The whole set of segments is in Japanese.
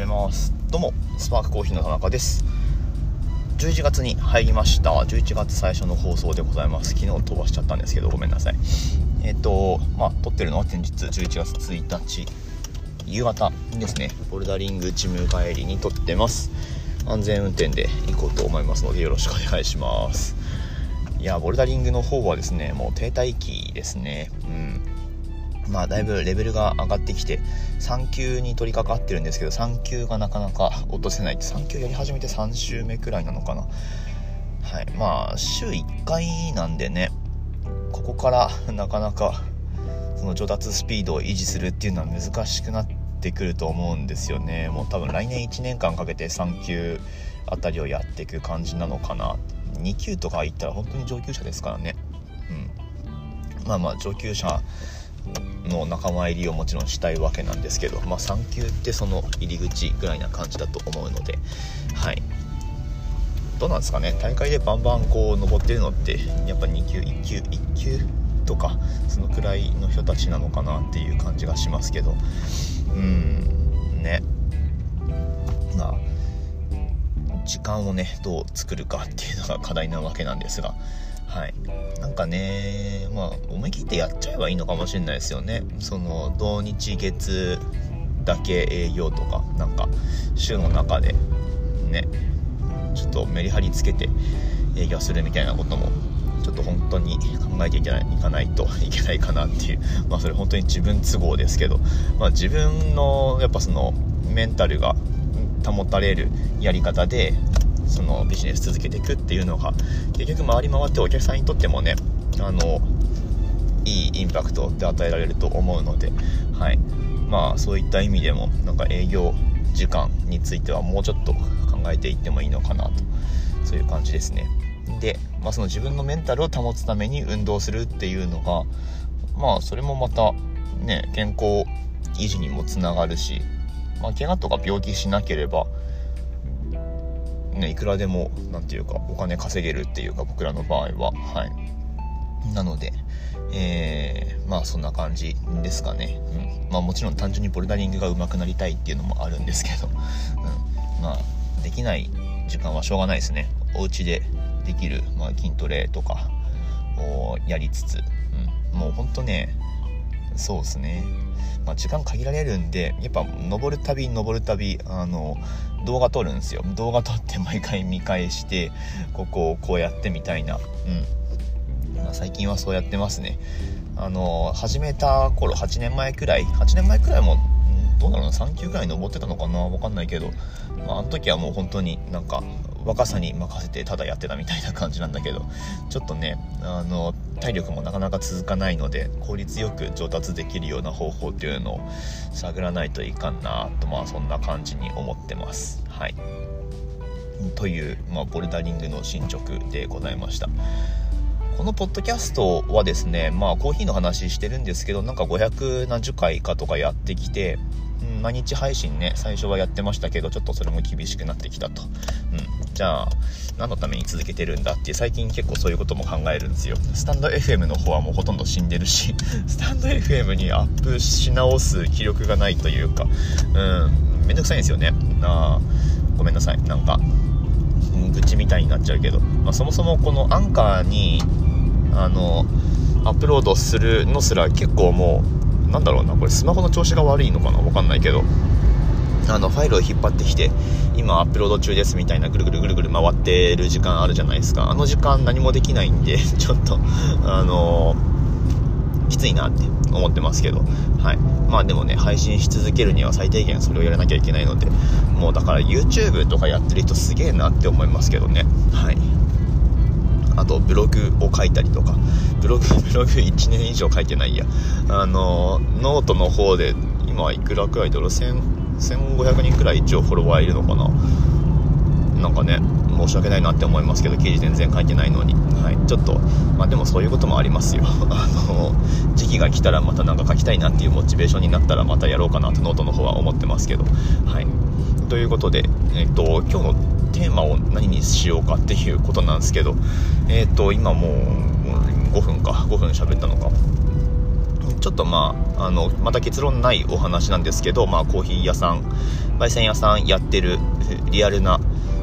めます。どうもスパークコーヒーの田中です。11月に入りました。11月最初の放送でございます。昨日飛ばしちゃったんですけどごめんなさい。えっ、ー、とまあ撮ってるのは前日11月1日夕方ですね。ボルダリングジム帰りに撮ってます。安全運転で行こうと思いますのでよろしくお願いします。いやボルダリングの方はですねもう停滞期ですね。うん。まあだいぶレベルが上がってきて3級に取り掛かってるんですけど3級がなかなか落とせない3級やり始めて3週目くらいなのかな。はい。まあ週1回なんでねここから なかなかその上達スピードを維持するっていうのは難しくなってくると思うんですよね。もう多分来年1年間かけて3級あたりをやっていく感じなのかな。2級とか行ったら本当に上級者ですからね。うん。まあまあ上級者の仲間入りをもちろんしたいわけなんですけど、まあ、3級ってその入り口ぐらいな感じだと思うのではい。どうなんですかね。大会でバンバンこう登ってるのってやっぱ2級1級1級とかそのくらいの人たちなのかなっていう感じがしますけど。うんね。まあ時間をねどう作るかっていうのが課題なわけなんですが。はい。なんかねまあ思い切ってやっちゃえばいいのかもしれないですよね。その土日月だけ営業とかなんか週の中でね。ちょっとメリハリつけて営業するみたいなこともちょっと本当に考えていかないと いけないかなっていう。まあそれ本当に自分都合ですけど、まあ、自分のやっぱそのメンタルが保たれるやり方でそのビジネス続けていくっていうのが結局回り回ってお客さんにとってもねあのいいインパクトで与えられると思うので、はい。まあ、そういった意味でもなんか営業時間についてはもうちょっと考えていってもいいのかなと。そういう感じですね。で、まあ、その自分のメンタルを保つために運動するっていうのがまあそれもまたね健康維持にもつながるし、まあ、怪我とか病気しなければねいくらでも何て言うかお金稼げるっていうか僕らの場合は。はい。なのでえー、まあそんな感じですかね、うん、まあもちろん単純にボルダリングが上手くなりたいっていうのもあるんですけど、うん、まあできない時間はしょうがないですね。お家でできる、まあ、筋トレとかをやりつつ、うん、もうほんとねそうですね。まあ、時間限られるんでやっぱ登るたび登るたびあの動画撮るんですよ。動画撮って毎回見返してここをこうやってみたいな。うん、最近はそうやってますね。あの始めた頃8年前くらい8年前くらいもどうだろうな3級ぐらい登ってたのかな分かんないけど、まあ、あの時はもう本当になんか若さに任せてただやってたみたいな感じなんだけどちょっとねあの体力もなかなか続かないので効率よく上達できるような方法っていうのを探らないといかんなとまあそんな感じに思ってます。はい。という、まあ、ボルダリングの進捗でございました。このポッドキャストはですねまあコーヒーの話してるんですけどなんか500何十回かとかやってきてうん毎日配信ね、最初はやってましたけど、ちょっとそれも厳しくなってきたと。うん。じゃあ、何のために続けてるんだって最近結構そういうことも考えるんですよ。スタンド FM の方はもうほとんど死んでるし、スタンド FM にアップし直す気力がないというか、うん、めんどくさいんですよね。あごめんなさい。なんか、愚痴みたいになっちゃうけど、まあ、そもそもこのアンカーに、あの、アップロードするのすら結構もう、なんだろうなこれスマホの調子が悪いのかなわかんないけど。あのファイルを引っ張ってきて今アップロード中ですみたいなぐるぐるぐるぐる回ってる時間あるじゃないですか。あの時間何もできないんで ちょっとあの、きついなって思ってますけど。はい。まあでもね配信し続けるには最低限それをやらなきゃいけないのでもうだから YouTube とかやってる人すげえなって思いますけどね。はい。とブログを書いたりとかブログ ブログ1年以上書いてないや。あのノートの方で今はいくらくらいだろう？1500人くらい一応フォロワーいるのかな？なんかね申し訳ないなって思いますけど記事全然書いてないのに、はい、ちょっとまあでもそういうこともありますよ。あの時期が来たらまた何か書きたいなっていうモチベーションになったらまたやろうかなとノートの方は思ってますけど。はい。ということでえっと今日のテーマを何にしようかっていうことなんですけど、えっ、と、今もう5分か、5分喋ったのか。ちょっとまああのまた結論ないお話なんですけど、まあ、コーヒー屋さん焙煎屋さんやってるリアルな、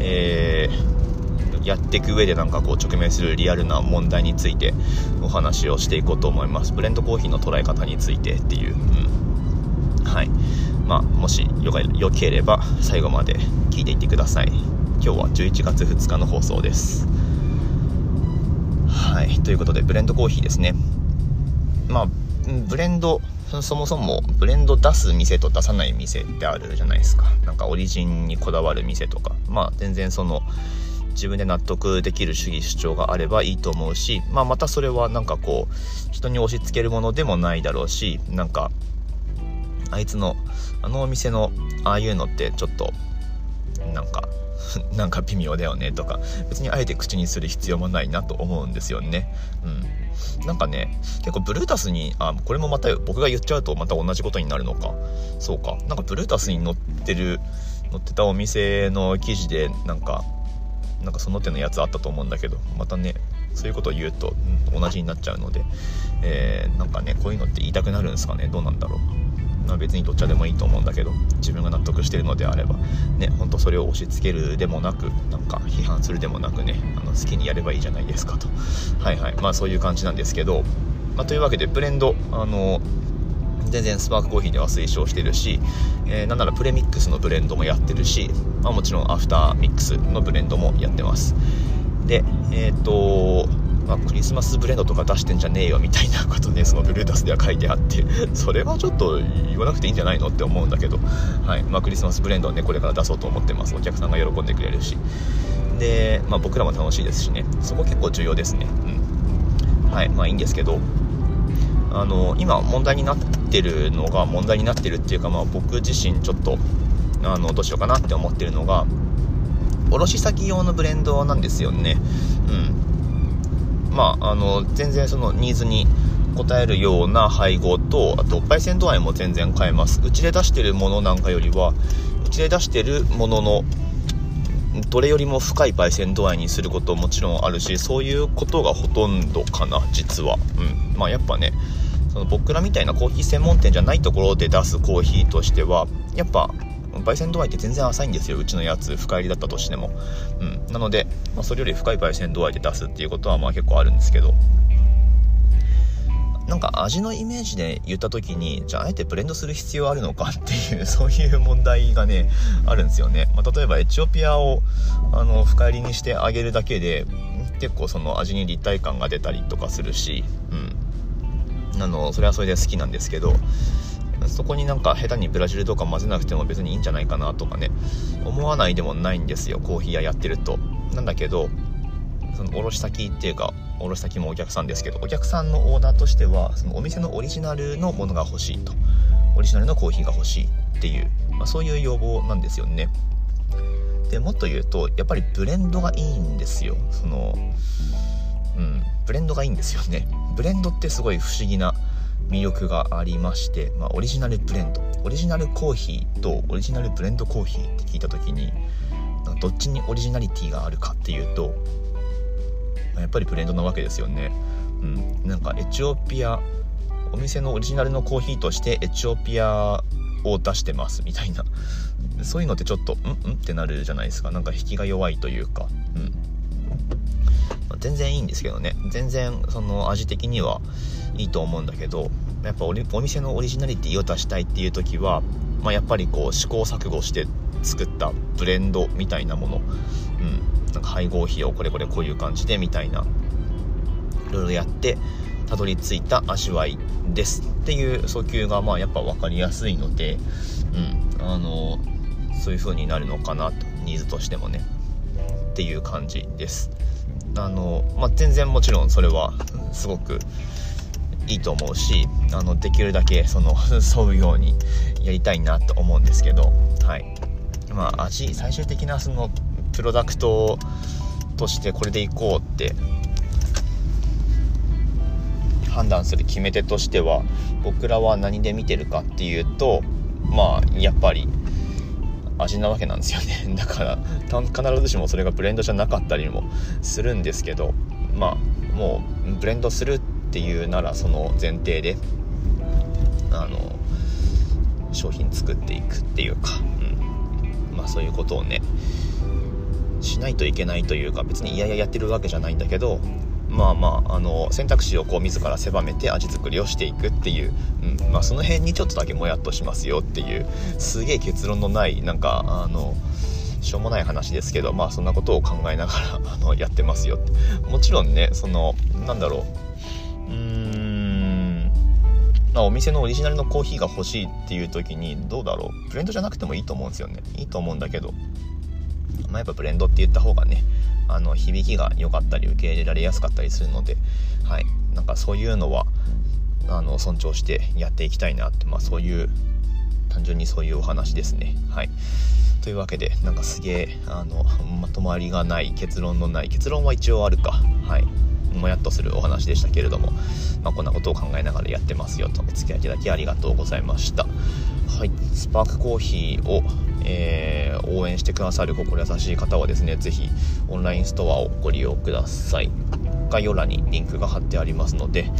えー、やっていく上でなんかこう直面するリアルな問題についてお話をしていこうと思います。ブレンドコーヒーの捉え方についてっていう、うん、はい。まあもしよがよければ最後まで聞いていってください。今日は11月2日の放送です。はい。ということでブレンドコーヒーですね。まあブレンドそもそもブレンド出す店と出さない店ってあるじゃないですか。なんかオリジンにこだわる店とか。まあ全然その自分で納得できる主義主張があればいいと思うし、まあ、またそれはなんかこう人に押し付けるものでもないだろうしなんかあいつのあのお店のああいうのってちょっとなんか なんか微妙だよねとか別にあえて口にする必要もないなと思うんですよね。うん。なんかね結構ブルータスにあこれもまた僕が言っちゃうとまた同じことになるのか。そうか。なんかブルータスに載ってる載ってたお店の記事でなんかなんかその手のやつあったと思うんだけどまたねそういうことを言うと、うん、同じになっちゃうので、えー、なんかねこういうのって言いたくなるんですかね？どうなんだろう？まあ、別にどっちでもいいと思うんだけど自分が納得してるのであればねほんとそれを押し付けるでもなくなんか批判するでもなくねあの好きにやればいいじゃないですかと。はいはい。まあそういう感じなんですけど、まあ、というわけでブレンドあの全然スパークコーヒーでは推奨してるし、えー、なんならプレミックスのブレンドもやってるし、まあ、もちろんアフターミックスのブレンドもやってます。でえっ、ー、とまあ、クリスマスブレンドとか出してんじゃねえよみたいなことねそのブルータスでは書いてあって。それはちょっと言わなくていいんじゃないのって思うんだけど、はい。まあ、クリスマスブレンドはねこれから出そうと思ってます。お客さんが喜んでくれるし。で、まあ、僕らも楽しいですしね。そこ結構重要ですね。うん。はい。まあいいんですけど。あの今問題になってるのが問題になってるっていうか、まあ、僕自身ちょっとあのどうしようかなって思ってるのが卸先用のブレンドなんですよね。うんまあ、あの、全然そのニーズに応えるような配合と、あと、焙煎度合いも全然変えます。うちで出してるものなんかよりは、うちで出してるものの、どれよりも深い焙煎度合いにすることももちろんあるし、そういうことがほとんどかな、実は。うん。まあ、やっぱね、その僕らみたいなコーヒー専門店じゃないところで出すコーヒーとしては、やっぱ焙煎度合いって全然浅いんですよ。うちのやつ深入りだったとしても、うん、なので、まあ、それより深い焙煎度合いで出すっていうことはまあ結構あるんですけど。なんか味のイメージで言った時にじゃああえてブレンドする必要あるのかっていう そういう問題がねあるんですよね、まあ、例えばエチオピアをあの深入りにしてあげるだけで結構その味に立体感が出たりとかするし、うん、あのそれはそれで好きなんですけど。そこになんか下手にブラジルとか混ぜなくても別にいいんじゃないかなとかね思わないでもないんですよコーヒー屋やってると。なんだけどその卸先っていうか卸先もお客さんですけどお客さんのオーダーとしてはそのお店のオリジナルのものが欲しいと。オリジナルのコーヒーが欲しいっていう、まあ、そういう要望なんですよね。でもっと言うとやっぱりブレンドがいいんですよ。そのうんブレンドがいいんですよね。ブレンドってすごい不思議な魅力がありまして、まあ、オリジナルブレンド。オリジナルコーヒーとオリジナルブレンドコーヒーって聞いた時にどっちにオリジナリティがあるかっていうと、ま、やっぱりブレンドなわけですよね、うん、なんかエチオピアお店のオリジナルのコーヒーとしてエチオピアを出してますみたいな。そういうのってちょっとうんうんってなるじゃないですか。なんか引きが弱いというか。うん。全然いいんですけどね。全然その味的にはいいと思うんだけどやっぱお店のオリジナリティを出したいっていう時は、まあ、やっぱりこう試行錯誤して作ったブレンドみたいなもの、うん、なんか配合費をこれこれこういう感じでみたいな。いろいろやってたどり着いた味わいですっていう訴求がまあやっぱ分かりやすいので、うん、あのそういう風になるのかなと。ニーズとしてもね。っていう感じです。あの、まあ、全然もちろんそれはすごくいいと思うしあのできるだけその 沿うようにやりたいなと思うんですけどはい。まあ味最終的なそのプロダクトとしてこれでいこうって判断する決め手としては僕らは何で見てるかっていうとまあやっぱり味なわけなんですよね。だから必ずしもそれがブレンドじゃなかったりもするんですけどまあもうブレンドするっていうならその前提であの商品作っていくっていうか、うん。まあ、そういうことをねしないといけないというか別に嫌々やってるわけじゃないんだけどまあまああの選択肢をこう自ら狭めて味作りをしていくっていう、うんまあ、その辺にちょっとだけもやっとしますよっていうすげえ結論のないなんかあのしょうもない話ですけどまあそんなことを考えながら あのやってますよって。もちろんねそのなんだろう。うーん。まあ、お店のオリジナルのコーヒーが欲しいっていう時にどうだろう。ブレンドじゃなくてもいいと思うんですよね。いいと思うんだけど。まあ、やっぱブレンドって言った方がねあの響きが良かったり受け入れられやすかったりするので、はい、なんかそういうのはあの尊重してやっていきたいなって、まあ、そういう単純にそういうお話ですね。はい。というわけでなんかすげえあのまとまりがない結論のない結論は一応あるか。はい。もやっとするお話でしたけれども、まあ、こんなことを考えながらやってますよと。お付き合いいただきありがとうございました。はい。スパークコーヒーを、えー、応援してくださる心優しい方はですね是非オンラインストアをご利用ください。概要欄にリンクが貼ってありますので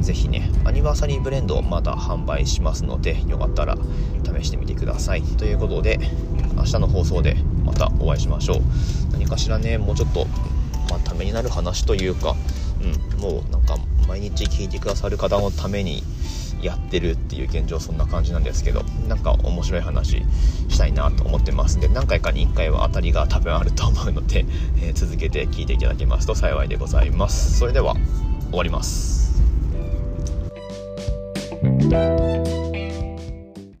ぜひねアニバーサリーブレンドをまだ販売しますのでよかったら試してみてください。ということで明日の放送でまたお会いしましょう。何かしらねもうちょっとまあ、ためになる話というか、うん、もうなんか毎日聞いてくださる方のためにやってるっていう現状そんな感じなんですけどなんか面白い話したいなと思ってます。んで何回かに1回は当たりが多分あると思うので、えー、続けて聞いていただけますと幸いでございます。それでは終わります。